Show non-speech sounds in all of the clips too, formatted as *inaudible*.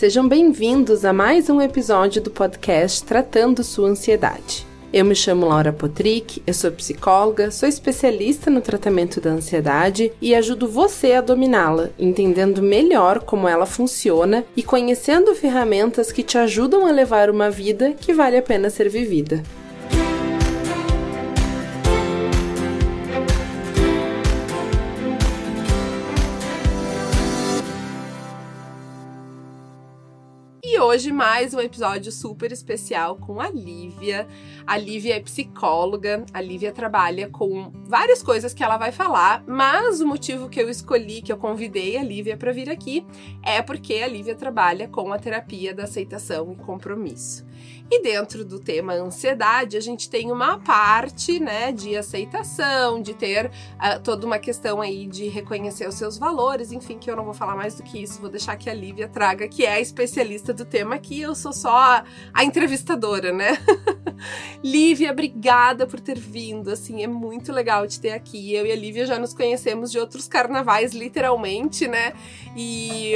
Sejam bem-vindos a mais um episódio do podcast Tratando Sua Ansiedade. Eu me chamo Laura Potrick, eu sou psicóloga, sou especialista no tratamento da ansiedade e ajudo você a dominá-la, entendendo melhor como ela funciona e conhecendo ferramentas que te ajudam a levar uma vida que vale a pena ser vivida. Hoje mais um episódio super especial com a Lívia. A Lívia é psicóloga, a Lívia trabalha com várias coisas que ela vai falar, mas o motivo que eu escolhi, que eu convidei a Lívia para vir aqui, é porque a Lívia trabalha com a terapia da aceitação e compromisso. E dentro do tema ansiedade, a gente tem uma parte, né, de aceitação, de ter uh, toda uma questão aí de reconhecer os seus valores, enfim, que eu não vou falar mais do que isso, vou deixar que a Lívia traga, que é a especialista do tema aqui, eu sou só a, a entrevistadora, né? *laughs* Lívia, obrigada por ter vindo, assim, é muito legal te ter aqui. Eu e a Lívia já nos conhecemos de outros carnavais, literalmente, né? E,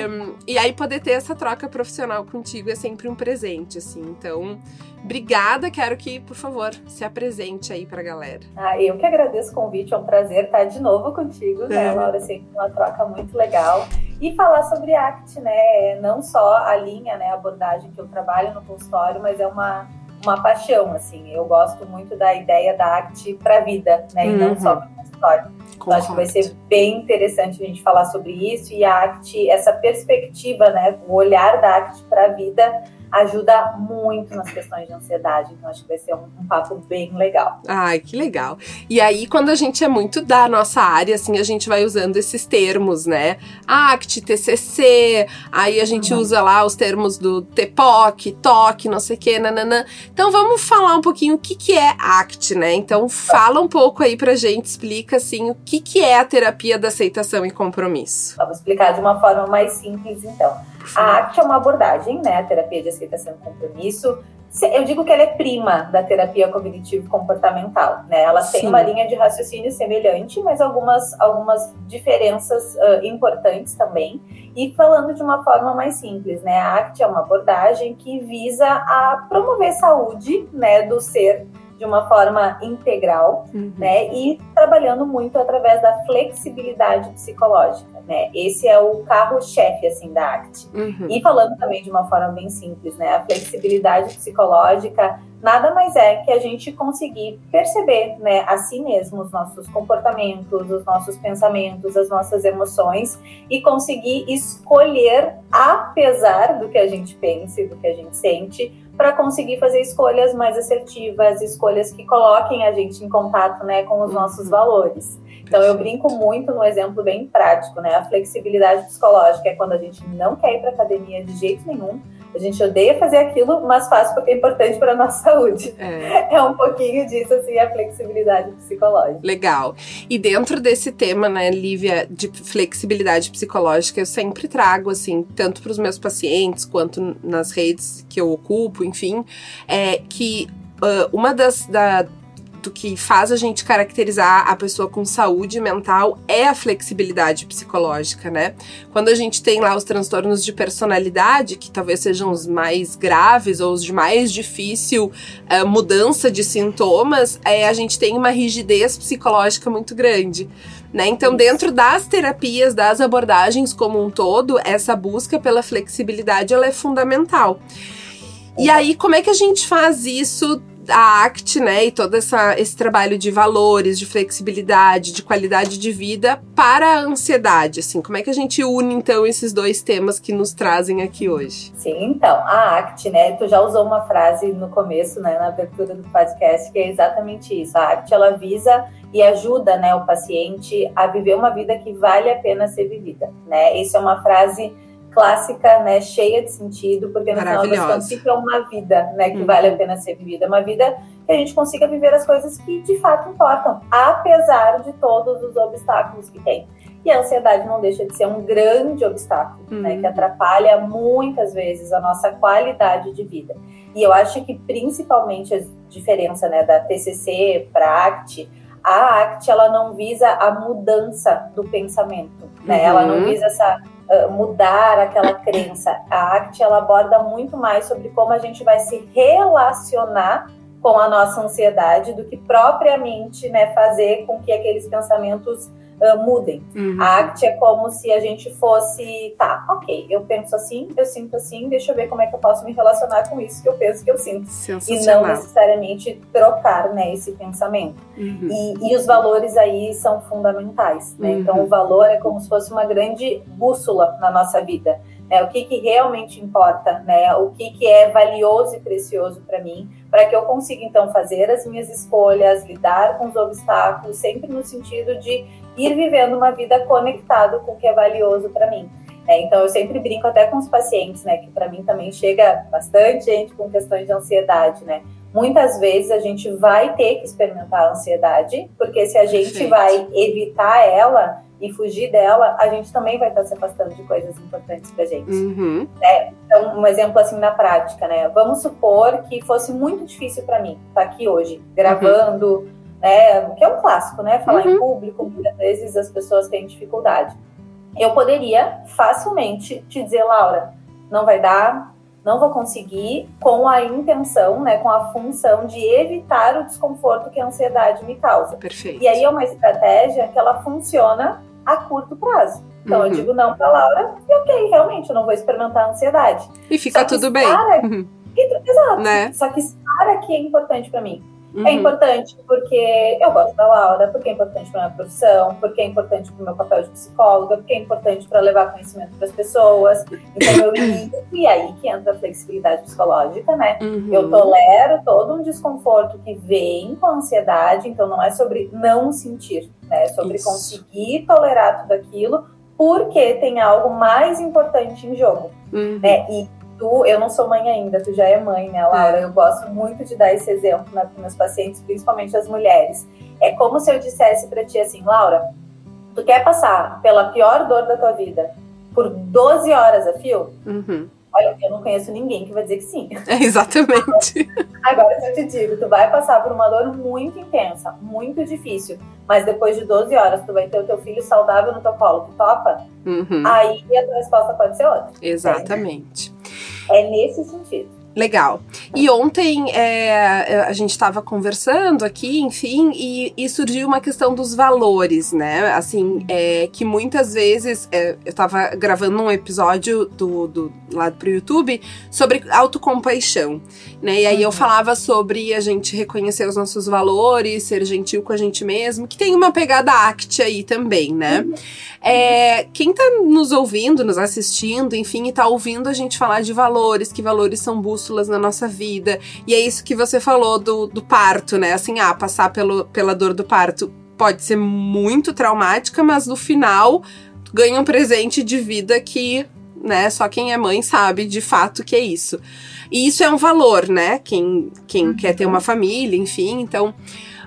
e aí poder ter essa troca profissional contigo é sempre um presente, assim, então Obrigada, quero que, por favor, se apresente aí pra galera. Ah, eu que agradeço o convite, é um prazer estar de novo contigo, né, é. Laura? Sempre uma troca muito legal. E falar sobre ACT, né? Não só a linha, né, a abordagem que eu trabalho no consultório, mas é uma, uma paixão, assim. Eu gosto muito da ideia da ACT para a vida, né? E não uhum. só para o consultório. Então, acho que vai ser bem interessante a gente falar sobre isso e a ACT, essa perspectiva, né? O olhar da ACT para a vida ajuda muito nas questões de ansiedade. Então, acho que vai ser um, um, papo bem legal. Ai, que legal. E aí, quando a gente é muito da nossa área, assim, a gente vai usando esses termos, né? ACT, TCC, aí a gente uhum. usa lá os termos do TPOC, TOC, não sei o que, nananã. Então, vamos falar um pouquinho o que, que é ACT, né? Então, fala um pouco aí pra gente, explica, assim, o que, que é a terapia da aceitação e compromisso. Vamos explicar de uma forma mais simples, então. A ACT é uma abordagem, né, a terapia de aceitação e compromisso. Eu digo que ela é prima da terapia cognitivo-comportamental, né? Ela Sim. tem uma linha de raciocínio semelhante, mas algumas, algumas diferenças uh, importantes também. E falando de uma forma mais simples, né? A ACT é uma abordagem que visa a promover saúde, né, do ser de uma forma integral, uhum. né? E trabalhando muito através da flexibilidade psicológica, né? Esse é o carro-chefe, assim, da ACT. Uhum. E falando também de uma forma bem simples, né? A flexibilidade psicológica nada mais é que a gente conseguir perceber, né, a si mesmo, os nossos comportamentos, os nossos pensamentos, as nossas emoções e conseguir escolher, apesar do que a gente pensa e do que a gente sente, para conseguir fazer escolhas mais assertivas, escolhas que coloquem a gente em contato, né, com os uhum. nossos valores. Então eu brinco muito no exemplo bem prático, né? A flexibilidade psicológica é quando a gente não quer ir para academia de jeito nenhum, a gente odeia fazer aquilo, mas faz porque é importante para a nossa saúde. É. é. um pouquinho disso, assim, a flexibilidade psicológica. Legal. E dentro desse tema, né, Lívia, de flexibilidade psicológica, eu sempre trago, assim, tanto para os meus pacientes quanto nas redes que eu ocupo, enfim, é que uh, uma das da, que faz a gente caracterizar a pessoa com saúde mental é a flexibilidade psicológica, né? Quando a gente tem lá os transtornos de personalidade, que talvez sejam os mais graves ou os de mais difícil uh, mudança de sintomas, é, a gente tem uma rigidez psicológica muito grande. Né? Então, dentro das terapias, das abordagens como um todo, essa busca pela flexibilidade ela é fundamental. E aí, como é que a gente faz isso a ACT, né, e todo essa, esse trabalho de valores, de flexibilidade, de qualidade de vida para a ansiedade, assim, como é que a gente une, então, esses dois temas que nos trazem aqui hoje? Sim, então, a ACT, né, tu já usou uma frase no começo, né, na abertura do podcast, que é exatamente isso, a ACT, ela visa e ajuda, né, o paciente a viver uma vida que vale a pena ser vivida, né, isso é uma frase clássica, né, cheia de sentido, porque no final das contas fica uma vida, né, que uhum. vale a pena ser vivida, uma vida que a gente consiga viver as coisas que de fato importam, apesar de todos os obstáculos que tem. E a ansiedade não deixa de ser um grande obstáculo, uhum. né, que uhum. atrapalha muitas vezes a nossa qualidade de vida. E eu acho que principalmente a diferença, né, da TCC para a ACT, a ACT ela não visa a mudança do pensamento, né? Uhum. Ela não visa essa uh, mudar aquela crença. A ACT ela aborda muito mais sobre como a gente vai se relacionar com a nossa ansiedade do que propriamente né, fazer com que aqueles pensamentos uh, mudem. Uhum. A ACT é como se a gente fosse, tá, ok, eu penso assim, eu sinto assim, deixa eu ver como é que eu posso me relacionar com isso que eu penso que eu sinto. E não necessariamente trocar né, esse pensamento. Uhum. E, e, os valores aí são fundamentais. Né? Uhum. Então, o valor é como se fosse uma grande bússola na nossa vida. Né? O que, que realmente importa, né? o que, que é valioso e precioso para mim, para que eu consiga então fazer as minhas escolhas, lidar com os obstáculos, sempre no sentido de ir vivendo uma vida conectado com o que é valioso para mim. É, então eu sempre brinco até com os pacientes, né, que para mim também chega bastante gente com questões de ansiedade, né. Muitas vezes a gente vai ter que experimentar a ansiedade, porque se a gente vai evitar ela e fugir dela, a gente também vai estar se afastando de coisas importantes para gente. Uhum. É, então, um exemplo assim na prática, né? Vamos supor que fosse muito difícil para mim estar tá aqui hoje, gravando, uhum né? Que é um clássico, né? Falar uhum. em público, muitas vezes as pessoas têm dificuldade. Eu poderia facilmente te dizer, Laura, não vai dar, não vou conseguir, com a intenção, né, com a função de evitar o desconforto que a ansiedade me causa. Perfeito. E aí é uma estratégia que ela funciona a curto prazo. Então uhum. eu digo não para Laura e ok, realmente eu não vou experimentar a ansiedade. E fica tudo bem. Uhum. Exato. Né? Só que para que é importante para mim. É uhum. É importante porque eu gosto da Laura, porque é importante para minha profissão, porque é importante para o meu papel de psicóloga, porque é importante para levar conhecimento para as pessoas. Então eu ligo, e aí que entra a flexibilidade psicológica, né? Uhum. Eu tolero todo um desconforto que vem com a ansiedade, então não é sobre não sentir, né? É sobre Isso. conseguir tolerar tudo aquilo, porque tem algo mais importante em jogo. Uhum. Né? E tu, eu não sou mãe ainda, tu já é mãe, né, Laura? É. Eu gosto muito de dar esse exemplo né, para meus pacientes, principalmente as mulheres. É como se eu dissesse para ti assim, Laura, tu quer passar pela pior dor da tua vida por 12 horas a fio? Uhum. Olha, eu não conheço ninguém que vai dizer que sim. *laughs* É, exatamente. Agora, se eu te digo, tu vai passar por uma dor muito intensa, muito difícil, mas depois de 12 horas tu vai ter o teu filho saudável no teu colo, tu topa? Uhum. Aí a tua resposta pode ser outra. Exatamente. É, é nesse sentido. Legal. E ontem é, a gente estava conversando aqui, enfim, e, e, surgiu uma questão dos valores, né? Assim, é, que muitas vezes é, eu estava gravando um episódio do, do lado pro YouTube sobre autocompaixão, né? E aí eu uhum. falava sobre a gente reconhecer os nossos valores, ser gentil com a gente mesmo, que tem uma pegada act aí também, né? Uhum. É, quem tá nos ouvindo, nos assistindo, enfim, e tá ouvindo a gente falar de valores, que valores são bustos bússolas na nossa vida. E é isso que você falou do, do parto, né? Assim, ah, passar pelo, pela dor do parto pode ser muito traumática, mas no final ganha um presente de vida que, né, só quem é mãe sabe de fato que é isso. E isso é um valor, né? Quem, quem uhum. quer ter uma família, enfim, então.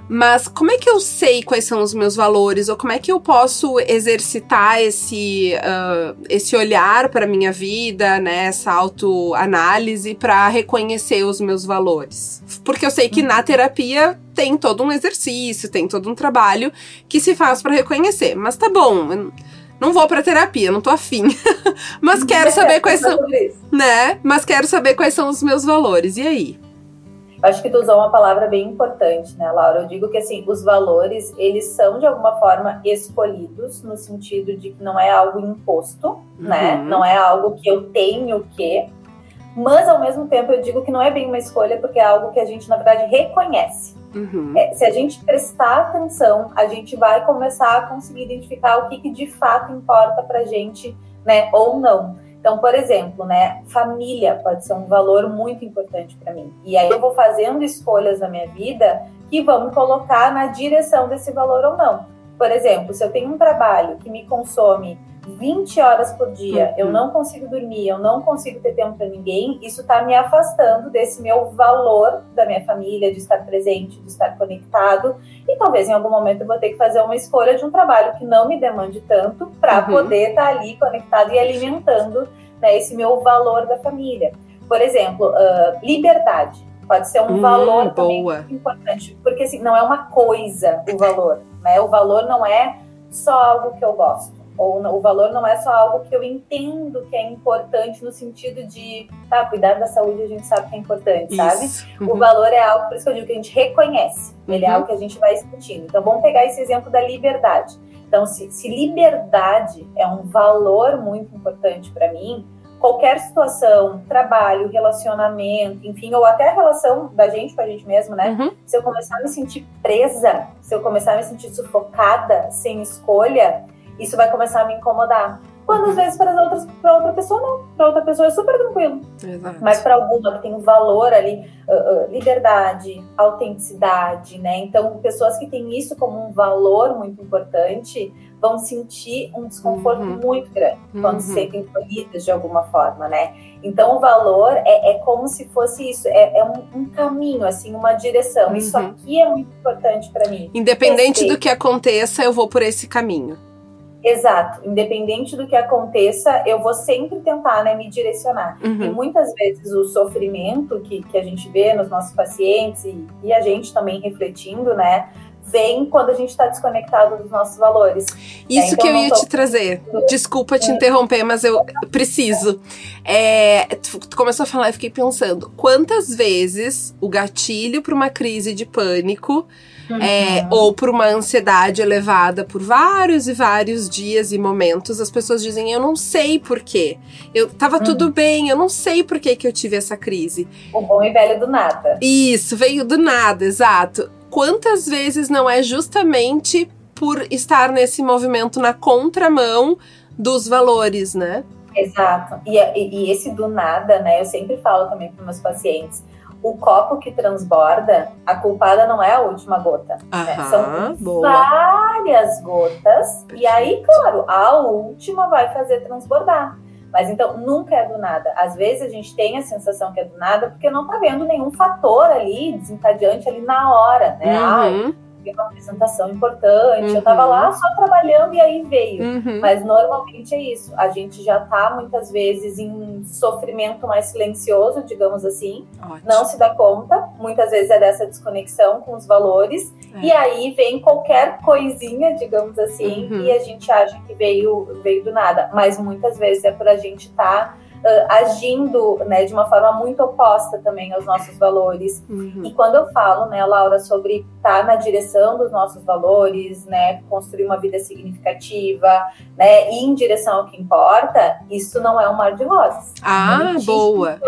Mas como é que eu sei quais são os meus valores? Ou como é que eu posso exercitar esse, uh, esse olhar para minha vida, né? Essa autoanálise para reconhecer os meus valores? Porque eu sei que na terapia tem todo um exercício, tem todo um trabalho que se faz para reconhecer. Mas tá bom, não vou para terapia, não tô afim. *laughs* Mas quero saber quais são, né? Mas quero saber quais são os meus valores. E aí? Acho que tu usou uma palavra bem importante, né, Laura? Eu digo que assim, os valores, eles são de alguma forma escolhidos no sentido de que não é algo imposto, né? uhum. né? Não é algo que eu tenho que, mas ao mesmo tempo eu digo que não é bem uma escolha porque é algo que a gente na verdade reconhece. Uhum. É, se a gente prestar atenção, a gente vai começar a conseguir identificar o que, que de fato importa pra gente, né, ou não. Então, por exemplo, né, família pode ser um valor muito importante para mim. E aí eu vou fazendo escolhas na minha vida que vão me colocar na direção desse valor ou não. Por exemplo, se eu tenho um trabalho que me consome 20 horas por dia, uhum. eu não consigo dormir, eu não consigo ter tempo para ninguém, isso está me afastando desse meu valor da minha família, de estar presente, de estar conectado. E talvez em algum momento eu vou ter que fazer uma escolha de um trabalho que não me demande tanto para uhum. poder estar tá ali conectado e alimentando né, esse meu valor da família. Por exemplo, uh, liberdade pode ser um hum, valor também muito importante, porque assim, não é uma coisa o valor, né? O valor não é só algo que eu gosto ou o valor não é só algo que eu entendo que é importante no sentido de, tá, cuidar da saúde a gente sabe que é importante, isso. sabe? Uhum. O valor é algo, por isso que eu digo que a gente reconhece, ele é uhum. é algo que a gente vai sentindo. Então vamos pegar esse exemplo da liberdade. Então, se, se liberdade é um valor muito importante para mim, qualquer situação, trabalho, relacionamento, enfim, ou até a relação da gente com a gente mesmo, né? Uhum. Se eu começar a me sentir presa, se eu começar a me sentir sufocada, sem escolha, isso vai começar a me incomodar. Quando às vezes para outras, para outra pessoa não, para outra pessoa é super tranquilo. Exato. Mas para alguma que tem um valor ali, uh, uh, liberdade, autenticidade, né? Então pessoas que têm isso como um valor muito importante vão sentir um desconforto uhum. muito grande quando uhum. se sentem tolhidas de alguma forma, né? Então o valor é, é como se fosse isso, é, é um, um, caminho, assim, uma direção. Uhum. Isso aqui é muito importante para mim. Independente do que aconteça, eu vou por esse caminho. Exato. Independente do que aconteça, eu vou sempre tentar né, me direcionar. Uhum. E muitas vezes o sofrimento que, que a gente vê nos nossos pacientes e, e a gente também refletindo, né? Vem quando a gente está desconectado dos nossos valores. Isso é, então que eu ia te trazer. Desculpa te interromper, mas eu preciso. É, tu começou a falar, eu fiquei pensando, quantas vezes o gatilho para uma crise de pânico Uhum. É, ou por uma ansiedade elevada por vários e vários dias e momentos, as pessoas dizem: Eu não sei porquê. Eu tava uhum. tudo bem, eu não sei por que, que eu tive essa crise. O bom e velho do nada. Isso, veio do nada, exato quantas vezes não é justamente por estar nesse movimento na contramão dos valores, né? Exato. E, e, esse do nada, né? Eu sempre falo também para meus pacientes. O copo que transborda, a culpada não é a última gota. Aham, né? São boa. várias gotas. Perfeito. E aí, claro, a última vai fazer transbordar. Mas então nunca é do nada. Às vezes a gente tem a sensação que é do nada porque não tá vendo nenhum fator ali desencadeante ali na hora, né? Uhum uma apresentação importante, uhum. eu tava lá só trabalhando e aí veio. Uhum. Mas normalmente é isso. A gente já tá muitas vezes em sofrimento mais silencioso, digamos assim. Ótimo. Não se dá conta. Muitas vezes é dessa desconexão com os valores. É. E aí vem qualquer coisinha, digamos assim, uhum. e a gente acha que veio, veio do nada. Mas muitas vezes é por a gente estar. Tá uh, agindo né, de uma forma muito oposta também aos nossos valores. Uhum. E quando eu falo, né, Laura, sobre estar na direção dos nossos valores, né, construir uma vida significativa, né, ir em direção ao que importa, isso não é um mar de rosas. Ah, boa!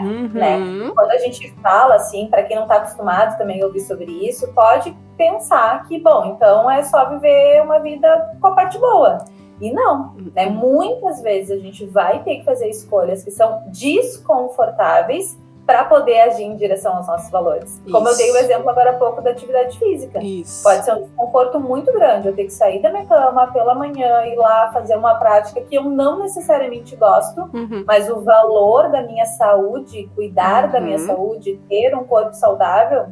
Uhum. Né? Quando a gente fala assim, para quem não está acostumado também a ouvir sobre isso, pode pensar que, bom, então é só viver uma vida com a parte boa. E não, né? Muitas vezes a gente vai ter que fazer escolhas que são desconfortáveis para poder agir em direção aos nossos valores. Isso. Como eu dei o exemplo agora há pouco da atividade física. Isso. Pode ser um desconforto muito grande eu ter que sair da minha cama pela manhã e ir lá fazer uma prática que eu não necessariamente gosto, uhum. mas o valor da minha saúde, cuidar uhum. da minha uhum. saúde, ter um corpo saudável,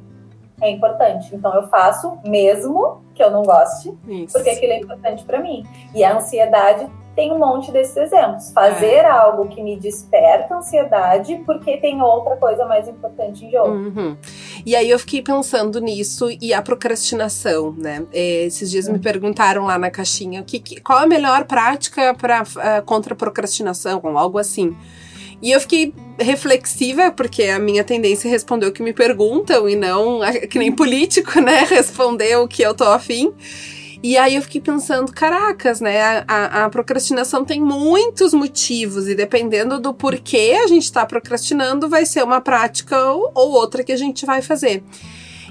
é importante. Então eu faço mesmo que eu não goste, Isso. porque aquilo é importante para mim. E a ansiedade tem um monte desses exemplos. Fazer é. algo que me desperta ansiedade porque tem outra coisa mais importante em jogo. Uhum. E aí eu fiquei pensando nisso e a procrastinação, né? É, esses dias uhum. me perguntaram lá na caixinha que, que, qual a melhor prática para uh, ah, contra a procrastinação, ou algo assim. E eu fiquei reflexiva, porque a minha tendência é responder o que me perguntam e não, que nem político, *laughs* né? Responder o que eu tô afim. E aí eu fiquei pensando, caracas, né? A, a, procrastinação tem muitos motivos, e dependendo do porquê a gente tá procrastinando, vai ser uma prática ou, ou outra que a gente vai fazer.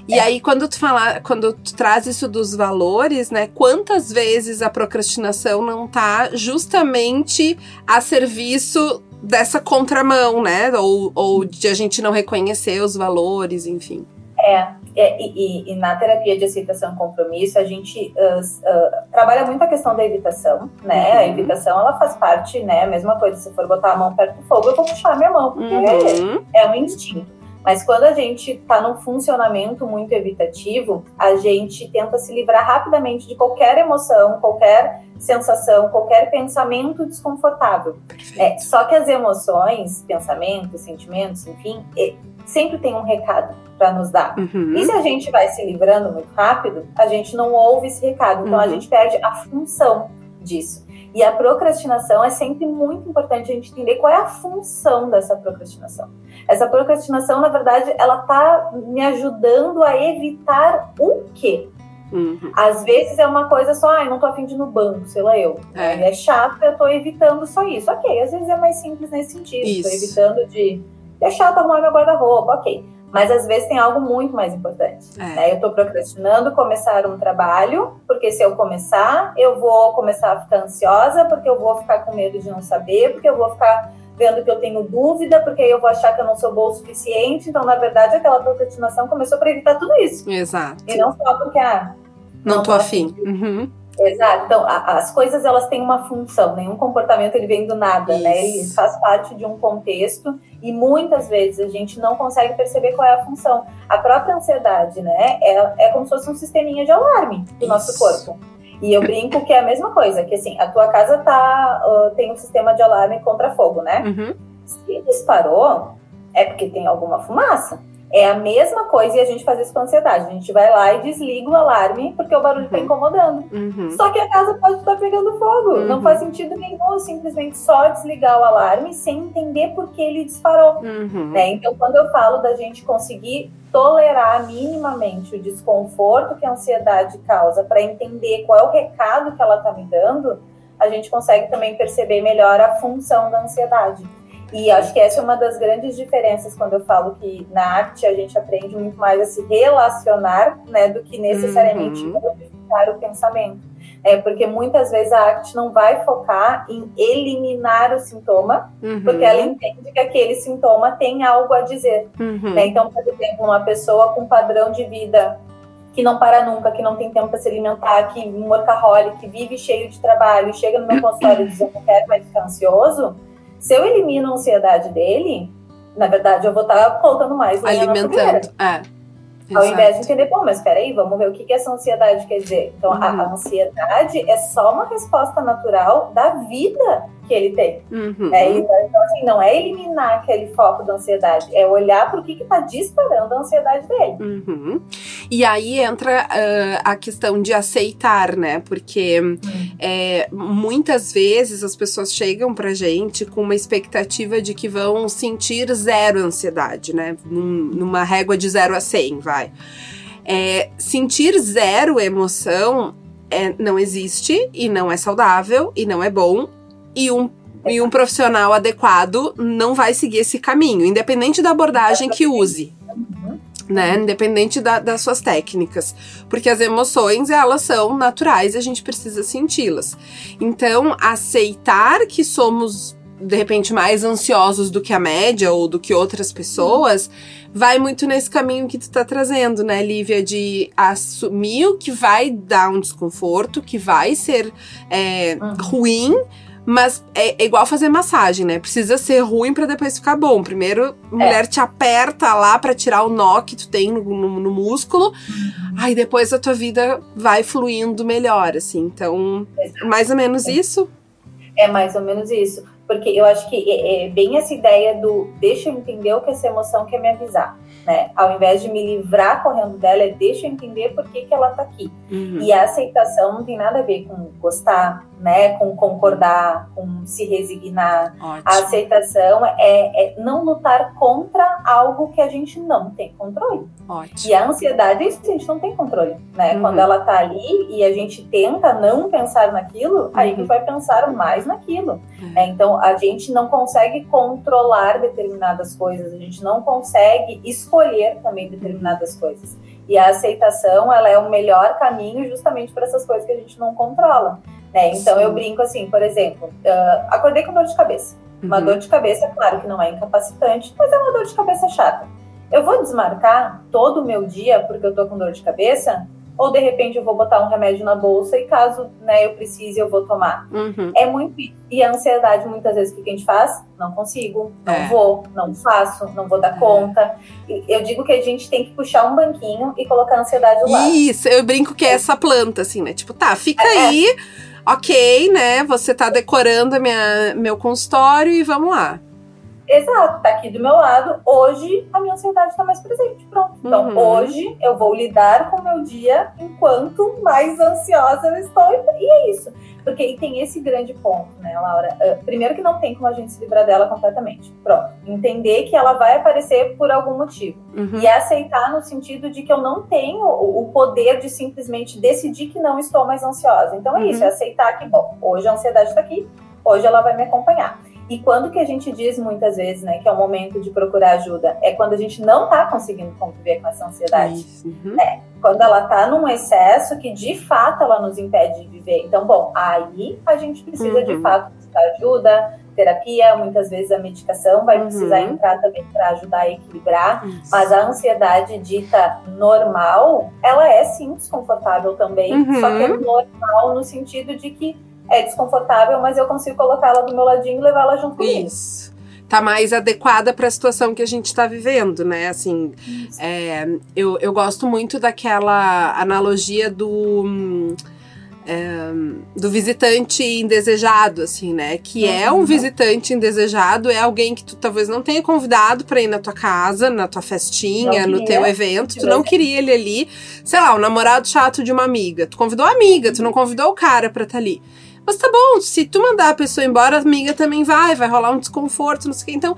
E aí, quando tu fala, quando tu traz isso dos valores, né? Quantas vezes a procrastinação não tá justamente a serviço dessa contramão, né? Ou, ou de a gente não reconhecer os valores, enfim. É, é e, e, na terapia de aceitação e compromisso, a gente uh, uh, trabalha muito a questão da evitação, né? Uhum. A evitação, ela faz parte, né? A mesma coisa, se for botar a mão perto do fogo, eu vou puxar a minha mão, porque uhum. é, é um instinto. Mas quando a gente está num funcionamento muito evitativo, a gente tenta se livrar rapidamente de qualquer emoção, qualquer sensação, qualquer pensamento desconfortável. É, só que as emoções, pensamentos, sentimentos, enfim, é, sempre tem um recado para nos dar. Uhum. E se a gente vai se livrando muito rápido, a gente não ouve esse recado. Então uhum. a gente perde a função disso. E a procrastinação é sempre muito importante a gente entender qual é a função dessa procrastinação. Essa procrastinação, na verdade, ela tá me ajudando a evitar o quê? Uhum. Às vezes é uma coisa só, ai, ah, não tô afim de ir no banco, sei lá eu. É, é chato, eu tô evitando só isso. Ok, às vezes é mais simples nesse sentido. Isso. Tô evitando de. É chato arrumar meu guarda-roupa, ok. Mas às vezes tem algo muito mais importante. É. Né? Eu estou procrastinando começar um trabalho, porque se eu começar, eu vou começar a ficar ansiosa, porque eu vou ficar com medo de não saber, porque eu vou ficar vendo que eu tenho dúvida, porque aí eu vou achar que eu não sou boa o suficiente. Então, na verdade, aquela procrastinação começou para evitar tudo isso. Exato. E não só porque, ah, não, não tô afim. Uhum. Exato. Então, a, as coisas elas têm uma função, nenhum comportamento ele vem do nada, Isso. né? Ele faz parte de um contexto e muitas vezes a gente não consegue perceber qual é a função. A própria ansiedade, né? É, é como se fosse um sisteminha de alarme do Isso. nosso corpo. E eu brinco que é a mesma coisa, que assim, a tua casa tá, uh, tem um sistema de alarme contra fogo, né? Uhum. Se disparou, é porque tem alguma fumaça. É a mesma coisa e a gente faz isso com ansiedade. A gente vai lá e desliga o alarme porque o barulho está uhum. incomodando. Uhum. Só que a casa pode estar pegando fogo. Uhum. Não faz sentido nenhum simplesmente só desligar o alarme sem entender por que ele disparou. Uhum. Né? Então, quando eu falo da gente conseguir tolerar minimamente o desconforto que a ansiedade causa para entender qual é o recado que ela está me dando, a gente consegue também perceber melhor a função da ansiedade. E acho que essa é uma das grandes diferenças quando eu falo que na arte a gente aprende muito mais a se relacionar, né, do que necessariamente uhum. modificar o pensamento. É porque muitas vezes a arte não vai focar em eliminar o sintoma, uhum. porque ela entende que aquele sintoma tem algo a dizer. Uhum. Né? Então, por exemplo, uma pessoa com padrão de vida que não para nunca, que não tem tempo para se alimentar, que um workaholic, que vive cheio de trabalho, chega no meu consultório e diz eu não quero mais ficar ansioso, se eu elimino a ansiedade dele, na verdade, eu vou estar tá colocando mais alimentando. É. Ao Exato. invés de entender, pô, mas peraí, vamos ver o que, que essa ansiedade quer dizer. Então, uhum. a, a, ansiedade é só uma resposta natural da vida que ele tem. Uhum. É, então, assim, não é eliminar aquele foco da ansiedade, é olhar para o que está disparando a ansiedade dele. Uhum. E aí entra uh, a questão de aceitar, né? Porque uhum. é, muitas vezes as pessoas chegam pra gente com uma expectativa de que vão sentir zero ansiedade, né? Num, numa régua de zero a 100, vai. É, sentir zero emoção é, não existe e não é saudável e não é bom e um e um profissional adequado não vai seguir esse caminho, independente da abordagem que use. Né? Independente da, das suas técnicas. Porque as emoções, elas são naturais e a gente precisa senti-las. Então, aceitar que somos, de repente, mais ansiosos do que a média ou do que outras pessoas, vai muito nesse caminho que tu tá trazendo, né, Lívia? De assumir o que vai dar um desconforto, que vai ser é, uhum. ruim mas é, é, igual fazer massagem, né? Precisa ser ruim para depois ficar bom. Primeiro, a mulher é. te aperta lá para tirar o nó que tu tem no, no, no músculo. Uhum. Aí depois a tua vida vai fluindo melhor, assim. Então, Exato. mais ou menos isso? É mais ou menos isso. Porque eu acho que é, é bem essa ideia do deixa eu entender o que essa emoção quer me avisar né? Ao invés de me livrar correndo dela, é deixa eu entender por que, que ela tá aqui. Uhum. E a aceitação não tem nada a ver com gostar, né? Com concordar, com se resignar. Ótimo. A aceitação é, é, não lutar contra algo que a gente não tem controle. Ótimo. E a ansiedade é isso, a gente não tem controle, né? Uhum. Quando ela tá ali e a gente tenta não pensar naquilo, uhum. aí que uhum. vai pensar mais naquilo. É, então, a gente não consegue controlar determinadas coisas, a gente não consegue escolher escolher também determinadas coisas. E a aceitação, ela é o melhor caminho justamente para essas coisas que a gente não controla. Né? Então, Sim. eu brinco assim, por exemplo, uh, acordei com dor de cabeça. Uma uhum. dor de cabeça, claro que não é incapacitante, mas é uma dor de cabeça chata. Eu vou desmarcar todo o meu dia porque eu tô com dor de cabeça? ou de repente eu vou botar um remédio na bolsa e caso né, eu precise eu vou tomar. Uhum. É muito e a ansiedade muitas vezes o que a gente faz? Não consigo, não é. vou, não faço, não vou dar é. conta. Eu digo que a gente tem que puxar um banquinho e colocar a ansiedade lá. Isso, eu brinco que é, é essa planta assim, né? Tipo, tá, fica é. aí. Ok, né? Você tá decorando minha, meu consultório e vamos lá. Exato, tá aqui do meu lado. Hoje a minha ansiedade está mais presente. Pronto. Então, uhum. hoje eu vou lidar com o meu dia enquanto mais ansiosa eu estou. E é isso. Porque tem esse grande ponto, né, Laura? Uh, primeiro que não tem como a gente se livrar dela completamente. Pronto. Entender que ela vai aparecer por algum motivo. Uhum. E aceitar no sentido de que eu não tenho o poder de simplesmente decidir que não estou mais ansiosa. Então é uhum. isso, é aceitar que, bom, hoje a ansiedade está aqui, hoje ela vai me acompanhar. E quando que a gente diz muitas vezes, né, que é o momento de procurar ajuda? É quando a gente não está conseguindo conviver com essa ansiedade. Uhum. É, quando ela está num excesso que de fato ela nos impede de viver. Então, bom, aí a gente precisa uhum. de fato buscar ajuda, terapia, muitas vezes a medicação vai uhum. precisar entrar também para ajudar a equilibrar, Isso. mas a ansiedade dita normal, ela é sim desconfortável também, uhum. só que é normal no sentido de que é desconfortável, mas eu consigo colocá-la do meu ladinho e levá-la junto comigo. Isso. Tá mais adequada para a situação que a gente está vivendo, né? Assim, é, eu, eu gosto muito daquela analogia do. É, do visitante indesejado, assim, né? Que é um uhum. visitante indesejado, é alguém que tu talvez não tenha convidado para ir na tua casa, na tua festinha, no teu evento, tu não queria ele ali, sei lá, o namorado chato de uma amiga. Tu convidou a amiga, tu não convidou o cara para estar tá ali. Mas tá bom, se tu mandar a pessoa embora, a amiga também vai, vai rolar um desconforto, não sei o que. Então,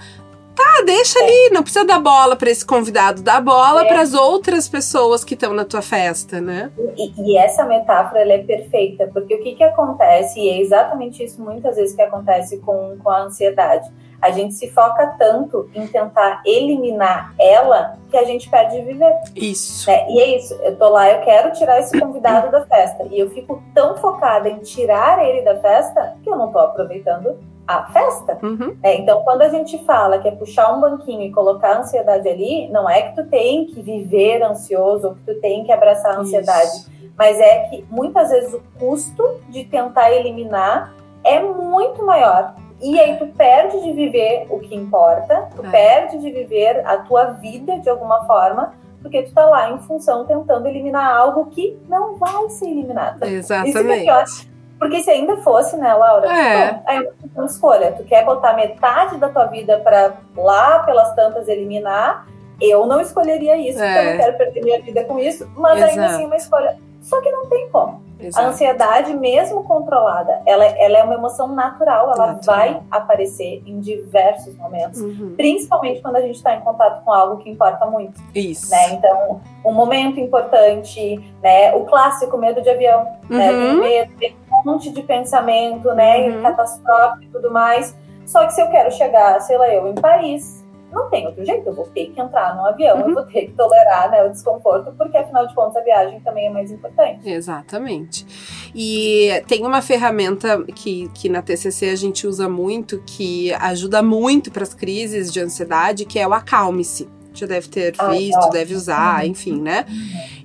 tá, deixa ali, não precisa dar bola para esse convidado, dá bola é. para as outras pessoas que estão na tua festa, né? E, e essa metáfora é perfeita, porque o que que acontece, e é exatamente isso muitas vezes que acontece com, com a ansiedade a gente se foca tanto em tentar eliminar ela que a gente perde de viver. Isso. Né? E é isso. Eu tô lá, eu quero tirar esse convidado da festa. E eu fico tão focada em tirar ele da festa que eu não tô aproveitando a festa. Uhum. É, então, quando a gente fala que é puxar um banquinho e colocar a ansiedade ali, não é que tu tem que viver ansioso ou que tu tem que abraçar a ansiedade, Isso. mas é que muitas vezes o custo de tentar eliminar é muito maior e aí tu perde de viver o que importa, tu é. perde de viver a tua vida de alguma forma, porque tu tá lá em função tentando eliminar algo que não vai ser eliminado. Exatamente. Isso é porque se ainda fosse, né, Laura? É. Bom, aí é uma escolha. Tu quer botar metade da tua vida para lá pelas tantas eliminar? Eu não escolheria isso, é. porque eu não é. quero perder minha vida com isso, mas Exato. ainda assim é uma escolha. Só que não tem como. Exato. A ansiedade, mesmo controlada, ela, ela é uma emoção natural, ela natural. vai aparecer em diversos momentos, uhum. principalmente quando a gente está em contato com algo que importa muito. Isso. Né? Então, um momento importante, né? O clássico medo de avião, né? uhum. né? Tem medo, tem um monte de pensamento, né? Uhum. Catastrófico e tudo mais. Só que se eu quero chegar, sei lá, eu em Paris, não tem outro jeito, eu vou ter que entrar num avião, uhum. eu vou ter que tolerar né, o desconforto, porque afinal de contas a viagem também é mais importante. Exatamente. E tem uma ferramenta que, que na TCC a gente usa muito, que ajuda muito para as crises de ansiedade, que é o Acalme-se já deve ter visto, deve usar, uhum. enfim, né?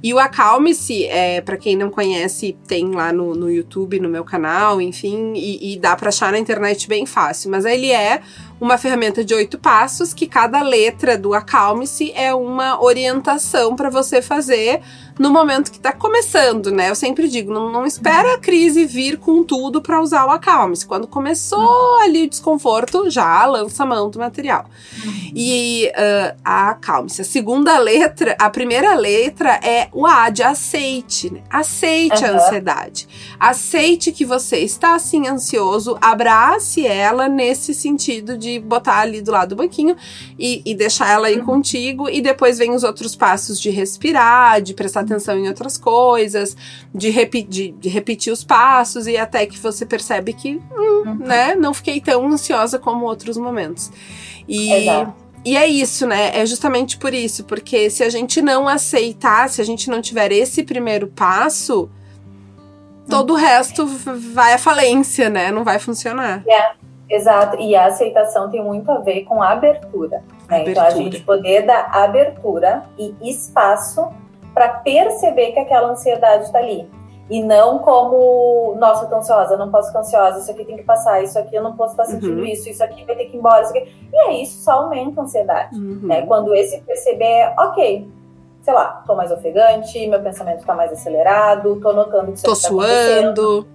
E o Acalme-se, é, para quem não conhece, tem lá no, no YouTube, no meu canal, enfim, e, e dá para achar na internet bem fácil. Mas ele é uma ferramenta de oito passos que cada letra do Acalme-se é uma orientação para você fazer no momento que está começando, né? Eu sempre digo, não, não espera a crise vir com tudo para usar o Acalme-se. Quando começou ali o desconforto, já lança a mão do material. E uh, a Acalme-se. A segunda letra, a primeira letra é o A de aceite, né? Aceite uhum. a ansiedade. Aceite que você está assim ansioso, abrace ela nesse sentido de botar ali do lado do banquinho e, e deixar ela aí uhum. contigo. E depois vem os outros passos de respirar, de prestar atenção em outras coisas, de, repi de, de repetir os passos e até que você percebe que, hum, uhum. né, não fiquei tão ansiosa como outros momentos. E. Exato. E é isso, né? É justamente por isso, porque se a gente não aceitar, se a gente não tiver esse primeiro passo, todo o resto vai à falência, né? Não vai funcionar. É, exato. E a aceitação tem muito a ver com a abertura. Né? abertura. Então a gente poder dar abertura e espaço para perceber que aquela ansiedade está ali. E não como, nossa, eu tô ansiosa, não posso ficar ansiosa, isso aqui tem que passar, isso aqui eu não posso estar sentindo uhum. isso, isso aqui vai ter que ir embora, isso aqui. E aí isso só aumenta a ansiedade. Uhum. Né? Quando esse perceber é, ok, sei lá, tô mais ofegante, meu pensamento tá mais acelerado, tô notando que isso tô tá suando.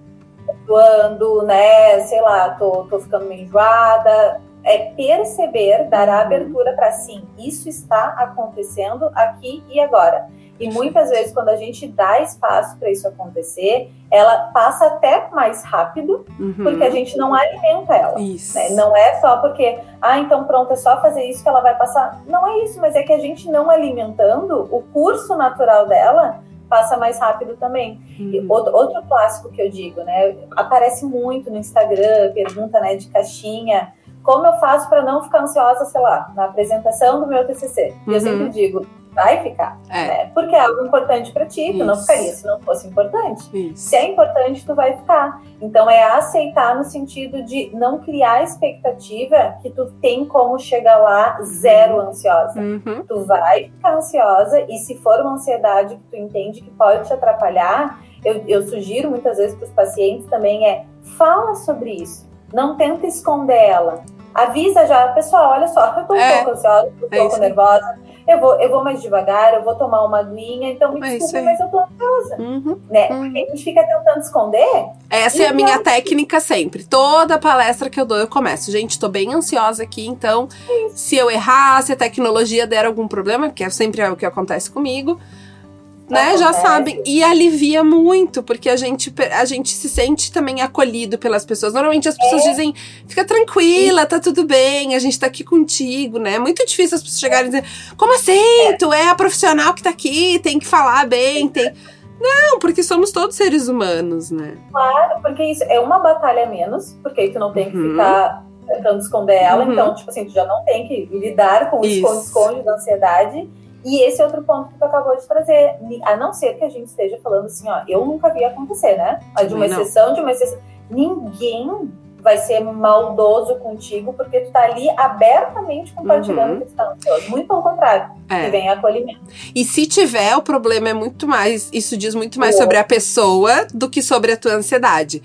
Tô suando, né? Sei lá, tô, tô ficando meio enjoada é perceber, dar a abertura para sim, isso está acontecendo aqui e agora. E muitas vezes, quando a gente dá espaço para isso acontecer, ela passa até mais rápido, uhum. porque a gente não alimenta ela. Né? Não é só porque, ah, então pronto, é só fazer isso que ela vai passar. Não é isso, mas é que a gente não alimentando, o curso natural dela passa mais rápido também. Uhum. Outro, outro clássico que eu digo, né? Aparece muito no Instagram, pergunta né, de caixinha. Como eu faço para não ficar ansiosa, sei lá, na apresentação do meu TCC? Uhum. Eu sempre digo, vai ficar, é. né? Porque é algo importante para ti, Isso. tu não ficaria se não fosse importante. Isso. Se é importante, tu vai ficar. Então é aceitar no sentido de não criar expectativa que tu tem como chegar lá zero uhum. ansiosa. Uhum. Tu vai ficar ansiosa e se for uma ansiedade que tu entende que pode te atrapalhar, eu, eu sugiro muitas vezes para os pacientes também é fala sobre isso. Não tenta esconder ela. Avisa já, pessoal, olha só, *laughs* eu tô um é. pouco ansiosa, tô um é pouco nervosa eu vou, eu vou mais devagar, eu vou tomar uma aguinha, então me é desculpa, mas eu tô ansiosa. Uhum, né? Uhum. A gente fica tentando esconder. Essa é a minha técnica sempre. Toda palestra que eu dou, eu começo. Gente, tô bem ansiosa aqui, então se eu errar, se a tecnologia der algum problema, que é sempre é o que acontece comigo, né, já sabem. E alivia muito, porque a gente, a gente se sente também acolhido pelas pessoas. Normalmente as pessoas é. dizem, fica tranquila, tá tudo bem, a gente tá aqui contigo, né? É muito difícil as pessoas chegarem e dizer, como assim? É. Tu é a profissional que tá aqui, tem que falar bem, tem. Não, porque somos todos seres humanos, né? Claro, porque isso é uma batalha menos, porque aí tu não tem que uhum. ficar tentando esconder ela, uhum. então, tipo assim, tu já não tem que lidar com o esconde-esconde da ansiedade. E esse é outro ponto que tu acabou de trazer. A não ser que a gente esteja falando assim, ó, eu nunca vi acontecer, né? De uma exceção, de uma exceção. Ninguém vai ser maldoso contigo porque tu tá ali abertamente compartilhando uhum. que tu tá ansioso. Muito pelo contrário, é. que vem acolhimento. E se tiver, o problema é muito mais, isso diz muito mais sobre a pessoa do que sobre a tua ansiedade.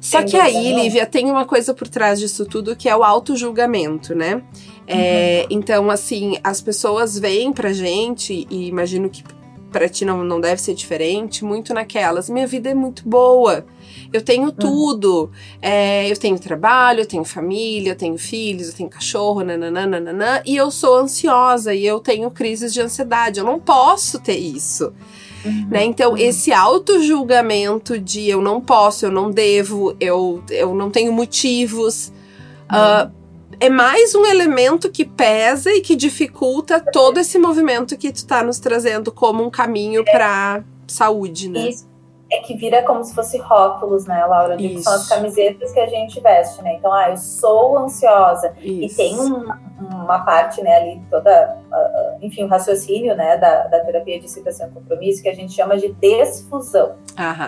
Só que aí, Lívia, tem uma coisa por trás disso tudo que é o auto-julgamento, né? É, uhum. Então, assim, as pessoas vêm pra gente, e imagino que pra ti não, não deve ser diferente, muito naquelas. Minha vida é muito boa. Eu tenho uhum. tudo. É, eu tenho trabalho, eu tenho família, eu tenho filhos, eu tenho cachorro, nananana, e eu sou ansiosa e eu tenho crises de ansiedade. Eu não posso ter isso. Uhum. Né? Então, uhum. esse auto-julgamento de eu não posso, eu não devo, eu, eu não tenho motivos. Uh, é mais um elemento que pesa e que dificulta todo esse movimento que tu tá nos trazendo como um caminho para saúde, né? Isso é que vira como se fosse rótulos, né, Laura? Que são as camisetas que a gente veste, né? Então, ah, eu sou ansiosa. Isso. E tem um, uma parte, né, ali toda, uh, enfim, o raciocínio, né, da, da terapia de excitação e compromisso que a gente chama de desfusão.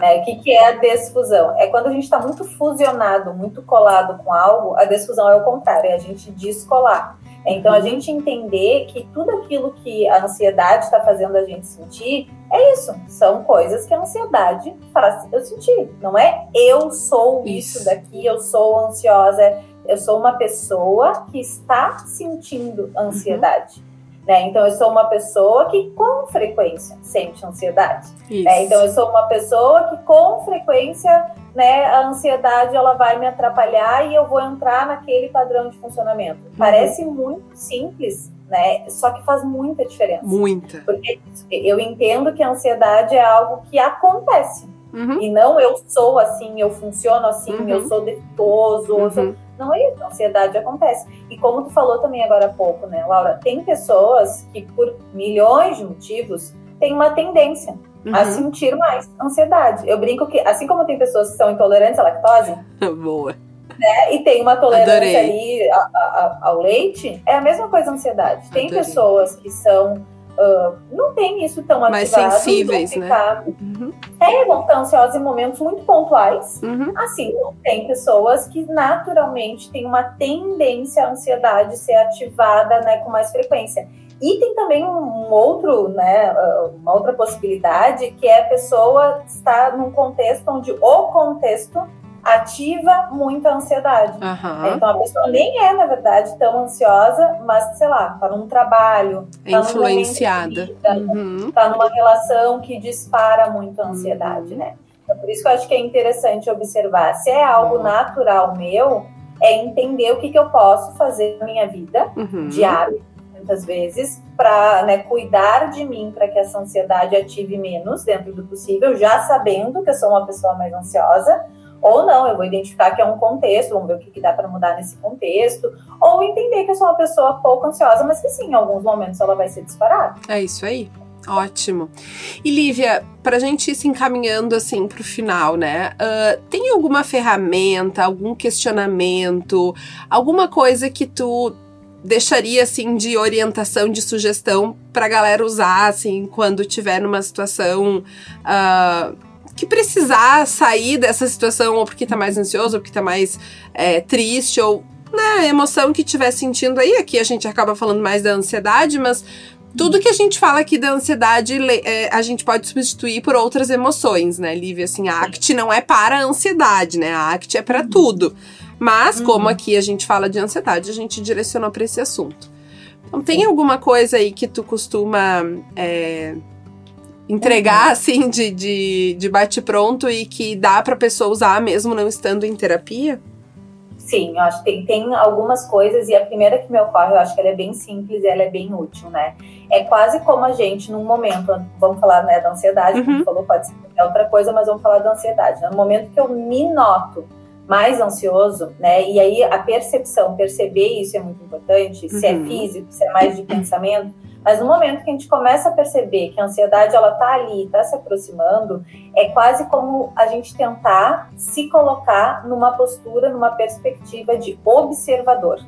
Né? O que, que é a desfusão? É quando a gente está muito fusionado, muito colado com algo, a desfusão é o contrário, é a gente descolar. Então, a uhum. gente entender que tudo aquilo que a ansiedade está fazendo a gente sentir é isso. São coisas que a ansiedade faz eu sentir. Não é eu sou isso, isso daqui, eu sou ansiosa. Eu sou uma pessoa que está sentindo ansiedade. Uhum. Né? Então, eu sou uma pessoa que com frequência sente ansiedade. Né? Então, eu sou uma pessoa que com frequência né, a ansiedade ela vai me atrapalhar e eu vou entrar naquele padrão de funcionamento. Uhum. Parece muito simples, né? Só que faz muita diferença. Muita. Porque eu entendo que a ansiedade é algo que acontece. Uhum. E não eu sou assim, eu funciono assim, uhum. eu sou defeituoso. Uhum. Sou... Não é isso, a ansiedade acontece. E como tu falou também agora há pouco, né, Laura? Tem pessoas que, por milhões de motivos, têm uma tendência uhum. a sentir mais ansiedade. Eu brinco que, assim como tem pessoas que são intolerantes à lactose. *laughs* Boa. Né, e tem uma tolerância Adorei. ali a, a, ao leite, é a mesma coisa a ansiedade. Tem Adorei. pessoas que são Uh, não tem isso tão mais ativado. Mais sensíveis, né? Uhum. É, vão estar ansiosos em momentos muito pontuais. Uhum. Assim, tem pessoas que naturalmente têm uma tendência à ansiedade ser ativada né, com mais frequência. E tem também um outro, né, uma outra possibilidade, que é a pessoa estar num contexto onde o contexto ativa muita ansiedade. Uhum. Então a pessoa nem é, na verdade, tão ansiosa, mas, sei lá, tá num trabalho, é tá influenciada. Vida, uhum. tá numa relação que dispara muito a ansiedade, uhum. né? Então, por isso que eu acho que é interessante observar. Se é algo natural meu, é entender o que, que eu posso fazer na minha vida uhum. diária, muitas vezes, para né, cuidar de mim, para que essa ansiedade ative menos dentro do possível, já sabendo que eu sou uma pessoa mais ansiosa, ou não, eu vou identificar que é um contexto, vamos ver o que, que dá para mudar nesse contexto, ou entender que eu sou uma pessoa pouco ansiosa, mas que sim, em alguns momentos ela vai ser disparada. É isso aí. Ótimo. E Lívia, para a gente ir se encaminhando assim para o final, né? Uh, tem alguma ferramenta, algum questionamento, alguma coisa que tu deixaria assim de orientação, de sugestão para galera usar assim quando tiver numa situação uh, que precisar sair dessa situação ou porque tá mais ansioso, ou porque tá mais é, triste ou né, emoção que estiver sentindo aí. Aqui a gente acaba falando mais da ansiedade, mas tudo que a gente fala aqui da ansiedade, é, a gente pode substituir por outras emoções, né, Lívia? Assim, a ACT não é para a ansiedade, né? A ACT é para tudo. Mas, uhum. como aqui a gente fala de ansiedade, a gente direcionou para esse assunto. Então, tem alguma coisa aí que tu costuma é, entregar, uhum. assim, de, de, de bate-pronto e que dá para pessoa usar mesmo não estando em terapia? Sim, eu acho que tem, tem algumas coisas, e a primeira que me ocorre, eu acho que ela é bem simples e ela é bem útil, né? É quase como a gente, num momento, vamos falar né, da ansiedade, uhum. como falou, pode ser outra coisa, mas vamos falar da ansiedade. Né? No momento que eu me noto mais ansioso, né? E aí a percepção, perceber isso é muito importante, uhum. se é uhum. físico, se é mais de pensamento mas no momento que a gente começa a perceber que a ansiedade ela tá ali, está se aproximando, é quase como a gente tentar se colocar numa postura, numa perspectiva de observador.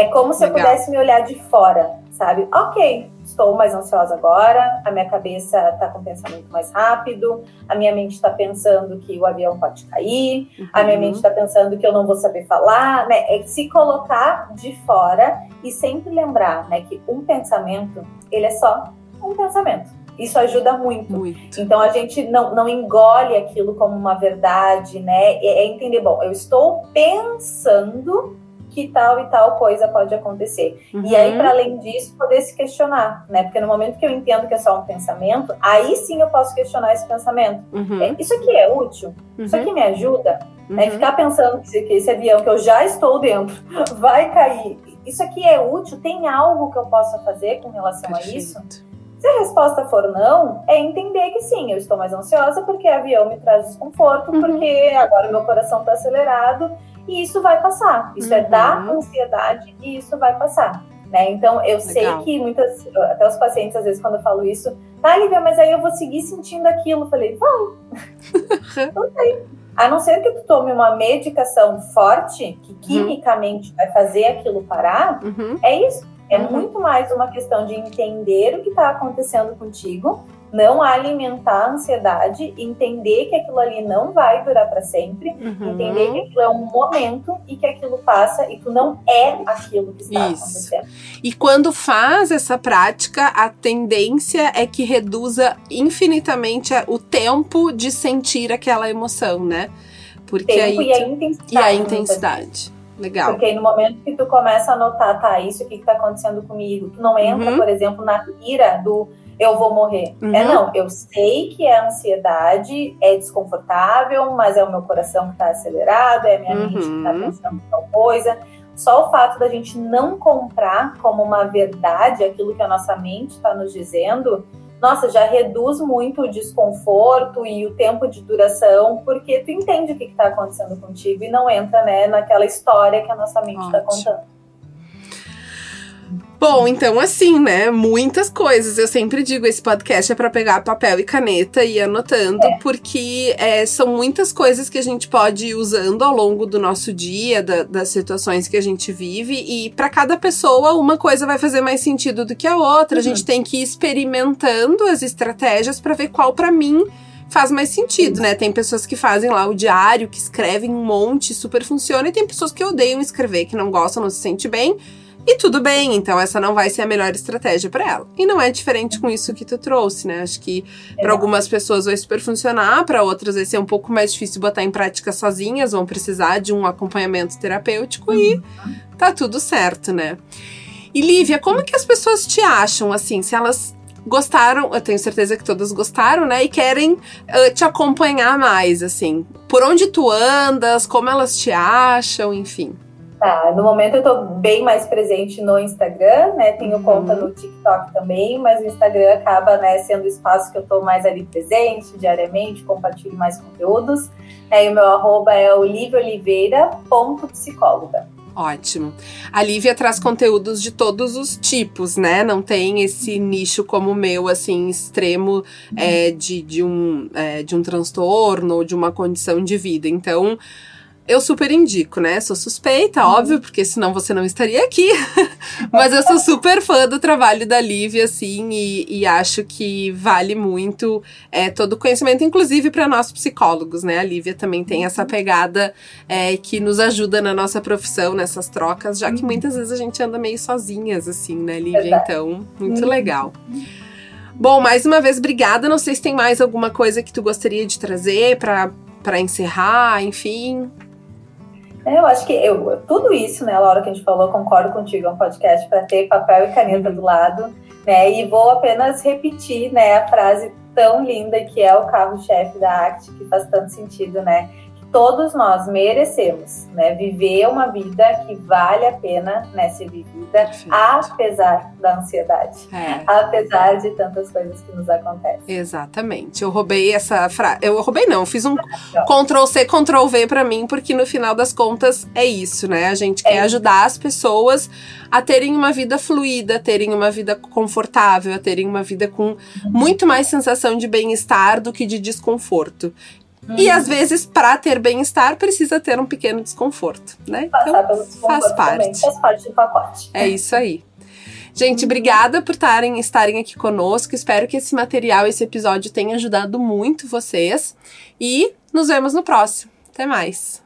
É como se Legal. eu pudesse me olhar de fora, sabe? Ok, estou mais ansiosa agora, a minha cabeça está com pensamento mais rápido, a minha mente está pensando que o avião pode cair, uhum. a minha mente está pensando que eu não vou saber falar, né? É se colocar de fora e sempre lembrar, né, que um pensamento, ele é só um pensamento. Isso ajuda muito. muito. Então a gente não, não engole aquilo como uma verdade, né? É, é entender, bom, eu estou pensando que tal e tal coisa pode acontecer. Uhum. E aí, para além disso, poder se questionar, né? Porque no momento que eu entendo que é só um pensamento, aí sim eu posso questionar esse pensamento. Uhum. É, isso aqui é útil? Uhum. Isso aqui me ajuda? Né? Ficar pensando que esse avião que eu já estou dentro *laughs* vai cair. Isso aqui é útil? Tem algo que eu possa fazer com relação Perfeito. a isso? Se a resposta for não, é entender que sim, eu estou mais ansiosa porque o avião me traz desconforto, uhum. porque agora meu coração está acelerado e isso vai passar. Isso uhum. é dar uhum. ansiedade e isso vai passar. Né? Então, eu Legal. sei que muitas, até os pacientes, às vezes, quando eu falo isso, tá, Lívia, mas aí eu vou seguir sentindo aquilo. Eu falei, vai. *laughs* não sei. A não ser que tu tome uma medicação forte, que uhum. quimicamente uhum. vai fazer aquilo parar, uhum. é isso. É uhum. muito mais uma questão de entender o que está acontecendo contigo não alimentar a ansiedade, entender que aquilo ali não vai durar para sempre, uhum. entender que aquilo é um momento e que aquilo passa e tu não é aquilo que está Isso. acontecendo. E quando faz essa prática, a tendência é que reduza infinitamente o tempo de sentir aquela emoção, né? Porque tempo aí e a intensidade. E a intensidade. Legal. Porque aí no momento que tu começa a notar, tá, isso que, que tá acontecendo comigo, tu não entra, uhum. por exemplo, na ira do eu vou morrer. É, uhum. É não, eu sei que é ansiedade, é desconfortável, mas é o meu coração que está acelerado, é a minha uhum. mente que está pensando tal coisa. Só o fato da gente não comprar como uma verdade aquilo que a nossa mente está nos dizendo, nossa, já reduz muito o desconforto e o tempo de duração, porque tu entende o que está acontecendo contigo e não entra né, naquela história que a nossa mente está contando. Bom, então assim, né? Muitas coisas. Eu sempre digo, esse podcast é para pegar papel e caneta e ir anotando, é. porque é, são muitas coisas que a gente pode ir usando ao longo do nosso dia, da, das situações que a gente vive, e para cada pessoa uma coisa vai fazer mais sentido do que a outra. Uhum. A gente tem que ir experimentando as estratégias para ver qual para mim faz mais sentido, né? Tem pessoas que fazem lá o diário, que escrevem um monte, super funciona, e tem pessoas que odeiam escrever, que não gostam, não se sente bem. E tudo bem, então essa não vai ser a melhor estratégia para ela. E não é diferente com isso que tu trouxe, né? Acho que para algumas pessoas vai super funcionar, para outras vai ser um pouco mais difícil botar em prática sozinhas, vão precisar de um acompanhamento terapêutico uhum. e tá tudo certo, né? E Lívia, como que as pessoas te acham assim, se elas gostaram, eu tenho certeza que todas gostaram, né? E querem uh, te acompanhar mais, assim. Por onde tu andas, como elas te acham, enfim. Tá, no momento eu tô bem mais presente no Instagram, né? Tenho uhum. conta no TikTok também, mas o Instagram acaba, né, sendo o espaço que eu tô mais ali presente diariamente, compartilho mais conteúdos. É, e o meu arroba é oliviaoliveira.psicóloga. Ótimo. A Lívia traz conteúdos de todos os tipos, né? Não tem esse nicho como o meu, assim, extremo é, de, de, um, é, de um transtorno ou de uma condição de vida. Então, eu super indico, né? Sou suspeita, uhum. óbvio, porque senão você não estaria aqui. *laughs* Mas eu sou super fã do trabalho da Lívia, assim, e, e acho que vale muito é, todo o conhecimento, inclusive para nós psicólogos, né? A Lívia também tem essa pegada é, que nos ajuda na nossa profissão, nessas trocas, já que uhum. muitas vezes a gente anda meio sozinhas, assim, né, Lívia? Então, muito uhum. legal. Bom, mais uma vez, obrigada. Não sei se tem mais alguma coisa que tu gostaria de trazer para encerrar, enfim. É, eu acho que eu, tudo isso, né, Laura, que a gente falou, concordo contigo, é um podcast para ter papel e caneta do lado, né? E vou apenas repetir, né, a frase tão linda que é o carro-chefe da ACT, que faz tanto sentido, né? Todos nós merecemos, né? Viver uma vida que vale a pena né, ser vivida, Perfeito. apesar da ansiedade, é. apesar de tantas coisas que nos acontecem. Exatamente. Eu roubei essa frase. Eu roubei, não, fiz um Ctrl C, Ctrl V para mim, porque no final das contas é isso, né? A gente é quer ajudar as pessoas a terem uma vida fluida, a terem uma vida confortável, a terem uma vida com muito mais sensação de bem-estar do que de desconforto. E às vezes, para ter bem-estar, precisa ter um pequeno desconforto, né? Passar então, faz parte. Também, faz parte do pacote. É isso aí. Gente, obrigada por tarem, estarem aqui conosco. Espero que esse material, esse episódio tenha ajudado muito vocês. E nos vemos no próximo. Até mais.